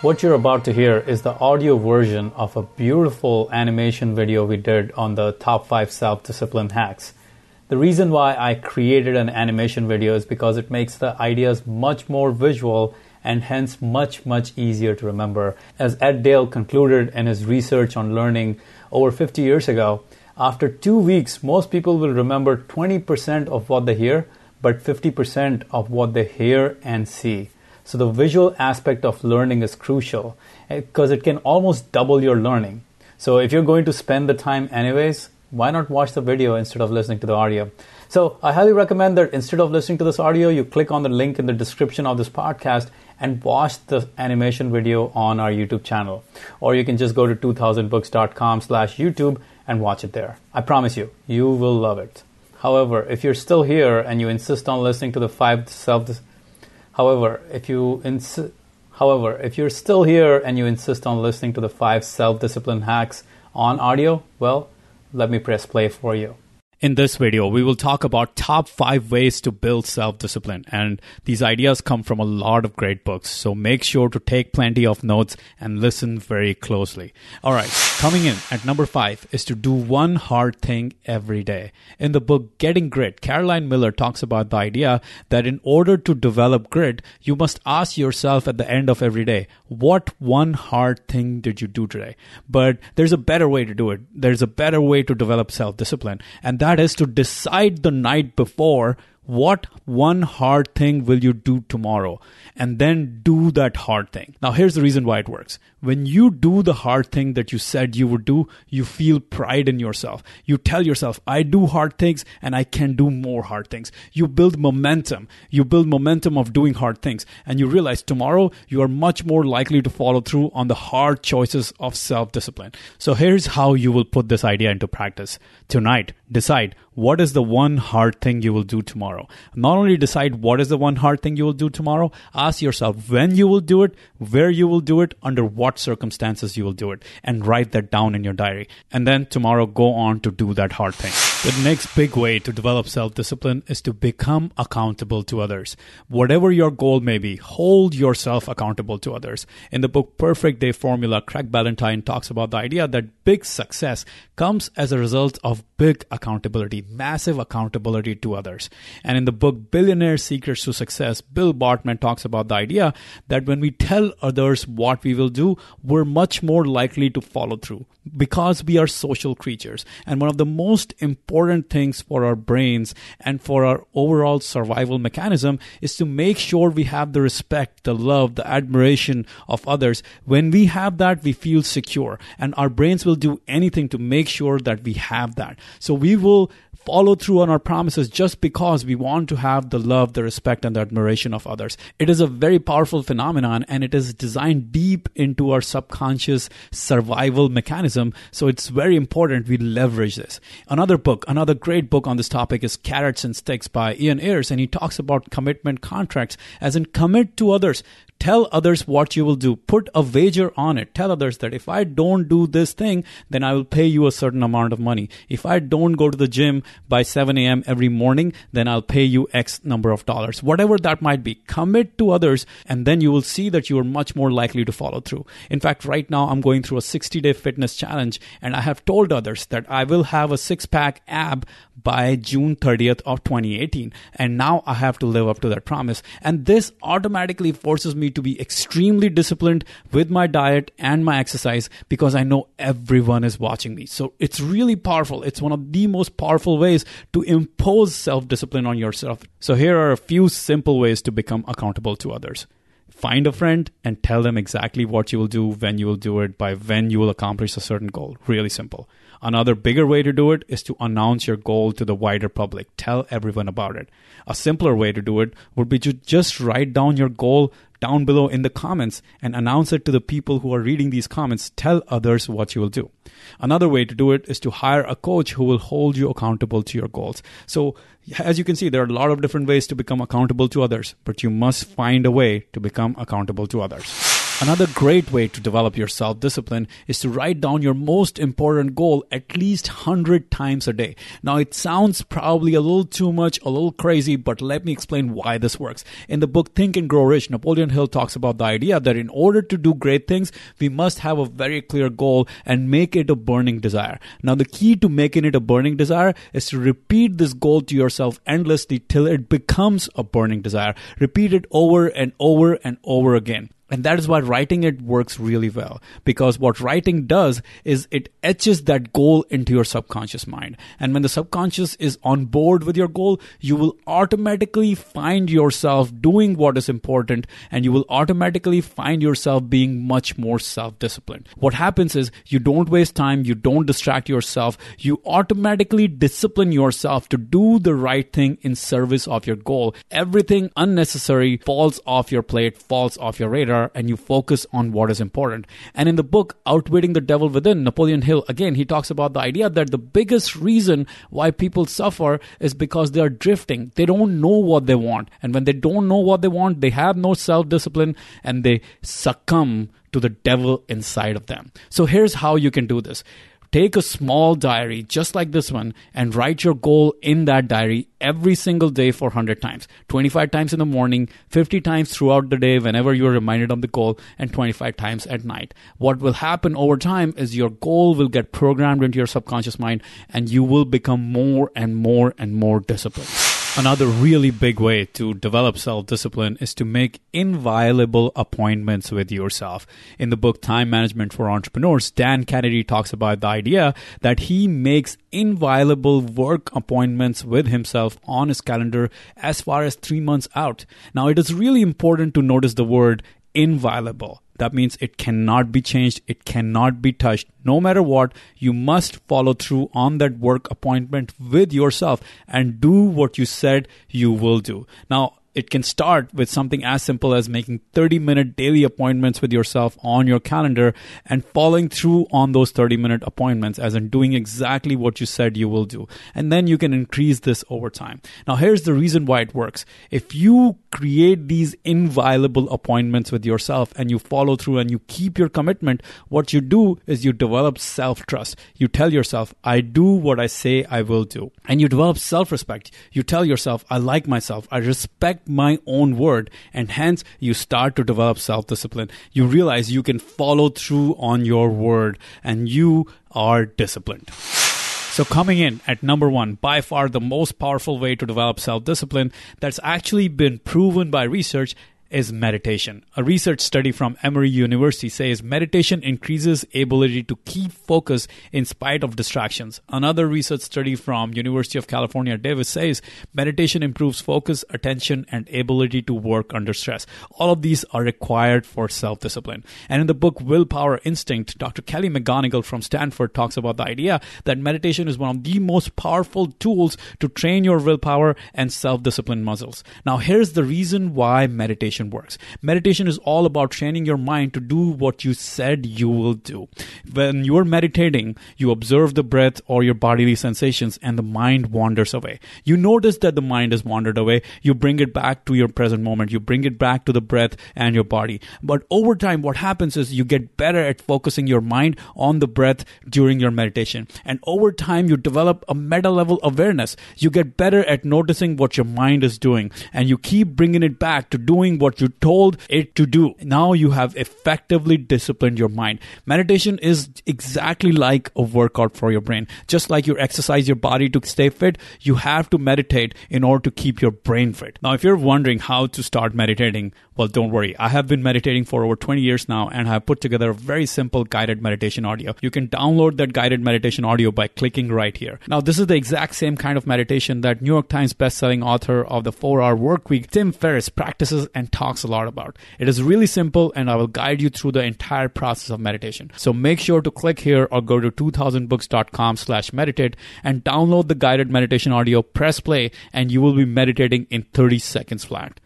What you're about to hear is the audio version of a beautiful animation video we did on the top five self discipline hacks. The reason why I created an animation video is because it makes the ideas much more visual and hence much, much easier to remember. As Ed Dale concluded in his research on learning over 50 years ago, after two weeks, most people will remember 20% of what they hear, but 50% of what they hear and see. So the visual aspect of learning is crucial because eh, it can almost double your learning. So if you're going to spend the time anyways, why not watch the video instead of listening to the audio? So I highly recommend that instead of listening to this audio, you click on the link in the description of this podcast and watch the animation video on our YouTube channel. Or you can just go to 2000books.com slash YouTube and watch it there. I promise you, you will love it. However, if you're still here and you insist on listening to the five self However, if you ins- however, if you're still here and you insist on listening to the five self-discipline hacks on audio, well, let me press play for you. In this video, we will talk about top five ways to build self-discipline. And these ideas come from a lot of great books. So make sure to take plenty of notes and listen very closely. All right. Coming in at number five is to do one hard thing every day. In the book Getting Grit, Caroline Miller talks about the idea that in order to develop grit, you must ask yourself at the end of every day, what one hard thing did you do today? But there's a better way to do it. There's a better way to develop self-discipline. And that is to decide the night before what one hard thing will you do tomorrow? And then do that hard thing. Now here's the reason why it works. When you do the hard thing that you said you would do you feel pride in yourself. You tell yourself i do hard things and i can do more hard things. You build momentum. You build momentum of doing hard things. And you realize tomorrow you are much more likely to follow through on the hard choices of self-discipline. So here's how you will put this idea into practice tonight decide what is the one hard thing you will do tomorrow. Not only decide what is the one hard thing you will do tomorrow, ask yourself when you will do it, where you will do it, under what circumstances you will do it, and write that down in your diary. And then tomorrow go on to do that hard thing. The next big way to develop self discipline is to become accountable to others. Whatever your goal may be, hold yourself accountable to others. In the book Perfect Day Formula, Craig Ballantyne talks about the idea that big success comes as a result of big accountability, massive accountability to others. And in the book Billionaire Secrets to Success, Bill Bartman talks about the idea that when we tell others what we will do, we're much more likely to follow through because we are social creatures. And one of the most important things for our brains and for our overall survival mechanism is to make sure we have the respect, the love, the admiration of others. When we have that, we feel secure and our brains will do anything to make sure that we have that. So we will follow through on our promises just because we want to have the love, the respect, and the admiration of others. It is a very powerful phenomenon and it is designed deep into our subconscious survival mechanism. So it's very important we leverage this. Another book, another great book on this topic is Carrots and Sticks by Ian Ayres, and he talks about commitment contracts as in commit to others Tell others what you will do. Put a wager on it. Tell others that if I don't do this thing, then I will pay you a certain amount of money. If I don't go to the gym by 7 a.m. every morning, then I'll pay you X number of dollars. Whatever that might be. Commit to others, and then you will see that you are much more likely to follow through. In fact, right now I'm going through a 60 day fitness challenge, and I have told others that I will have a six pack ab by June 30th of 2018. And now I have to live up to that promise. And this automatically forces me to be extremely disciplined with my diet and my exercise because I know everyone is watching me. So it's really powerful. It's one of the most powerful ways to impose self discipline on yourself. So here are a few simple ways to become accountable to others. Find a friend and tell them exactly what you will do, when you will do it, by when you will accomplish a certain goal. Really simple. Another bigger way to do it is to announce your goal to the wider public. Tell everyone about it. A simpler way to do it would be to just write down your goal down below in the comments and announce it to the people who are reading these comments. Tell others what you will do. Another way to do it is to hire a coach who will hold you accountable to your goals. So, as you can see, there are a lot of different ways to become accountable to others, but you must find a way to become accountable to others. Another great way to develop your self discipline is to write down your most important goal at least 100 times a day. Now, it sounds probably a little too much, a little crazy, but let me explain why this works. In the book Think and Grow Rich, Napoleon Hill talks about the idea that in order to do great things, we must have a very clear goal and make it a burning desire. Now, the key to making it a burning desire is to repeat this goal to yourself endlessly till it becomes a burning desire. Repeat it over and over and over again. And that is why writing it works really well. Because what writing does is it etches that goal into your subconscious mind. And when the subconscious is on board with your goal, you will automatically find yourself doing what is important and you will automatically find yourself being much more self disciplined. What happens is you don't waste time, you don't distract yourself, you automatically discipline yourself to do the right thing in service of your goal. Everything unnecessary falls off your plate, falls off your radar and you focus on what is important. And in the book, Outwitting the Devil Within, Napoleon Hill, again, he talks about the idea that the biggest reason why people suffer is because they are drifting. They don't know what they want. And when they don't know what they want, they have no self discipline and they succumb to the devil inside of them. So here's how you can do this take a small diary just like this one and write your goal in that diary every single day for 100 times. 25 times in the morning 50 times throughout the day whenever you're reminded of the goal and 25 times at night. What will happen over time is your goal will get programmed into your subconscious mind and you will become more and more and more disciplined Another really big way to develop self discipline is to make inviolable appointments with yourself. In the book Time Management for Entrepreneurs, Dan Kennedy talks about the idea that he makes inviolable work appointments with himself on his calendar as far as three months out. Now, it is really important to notice the word inviolable. That means it cannot be changed, it cannot be touched. No matter what, you must follow through on that work appointment with yourself and do what you said you will do. Now, it can start with something as simple as making 30 minute daily appointments with yourself on your calendar and following through on those 30 minute appointments, as in doing exactly what you said you will do. And then you can increase this over time. Now, here's the reason why it works. If you create these inviolable appointments with yourself and you follow through and you keep your commitment, what you do is you develop self trust. You tell yourself, I do what I say I will do. And you develop self respect. You tell yourself, I like myself. I respect my own word. And hence, you start to develop self discipline. You realize you can follow through on your word and you are disciplined. So, coming in at number one, by far the most powerful way to develop self discipline that's actually been proven by research is meditation. A research study from Emory University says meditation increases ability to keep focus in spite of distractions. Another research study from University of California Davis says meditation improves focus, attention and ability to work under stress. All of these are required for self-discipline. And in the book Willpower Instinct, Dr. Kelly McGonigal from Stanford talks about the idea that meditation is one of the most powerful tools to train your willpower and self-discipline muscles. Now here's the reason why meditation meditation works. Meditation is all about training your mind to do what you said you will do. When you're meditating, you observe the breath or your bodily sensations and the mind wanders away. You notice that the mind has wandered away. You bring it back to your present moment. You bring it back to the breath and your body. But over time, what happens is you get better at focusing your mind on the breath during your meditation. And over time, you develop a meta level awareness. You get better at noticing what your mind is doing and you keep bringing it back to doing what you told it to do. Now you have effectively disciplined your mind. Meditation is exactly like a workout for your brain. Just like you exercise your body to stay fit, you have to meditate in order to keep your brain fit. Now, if you're wondering how to start meditating, well, don't worry. I have been meditating for over 20 years now and have put together a very simple guided meditation audio. You can download that guided meditation audio by clicking right here. Now, this is the exact same kind of meditation that New York Times bestselling author of the 4-Hour Work Week, Tim Ferriss, practices and talks a lot about. It is really simple and I will guide you through the entire process of meditation. So make sure to click here or go to 2000books.com slash meditate and download the guided meditation audio, press play, and you will be meditating in 30 seconds flat.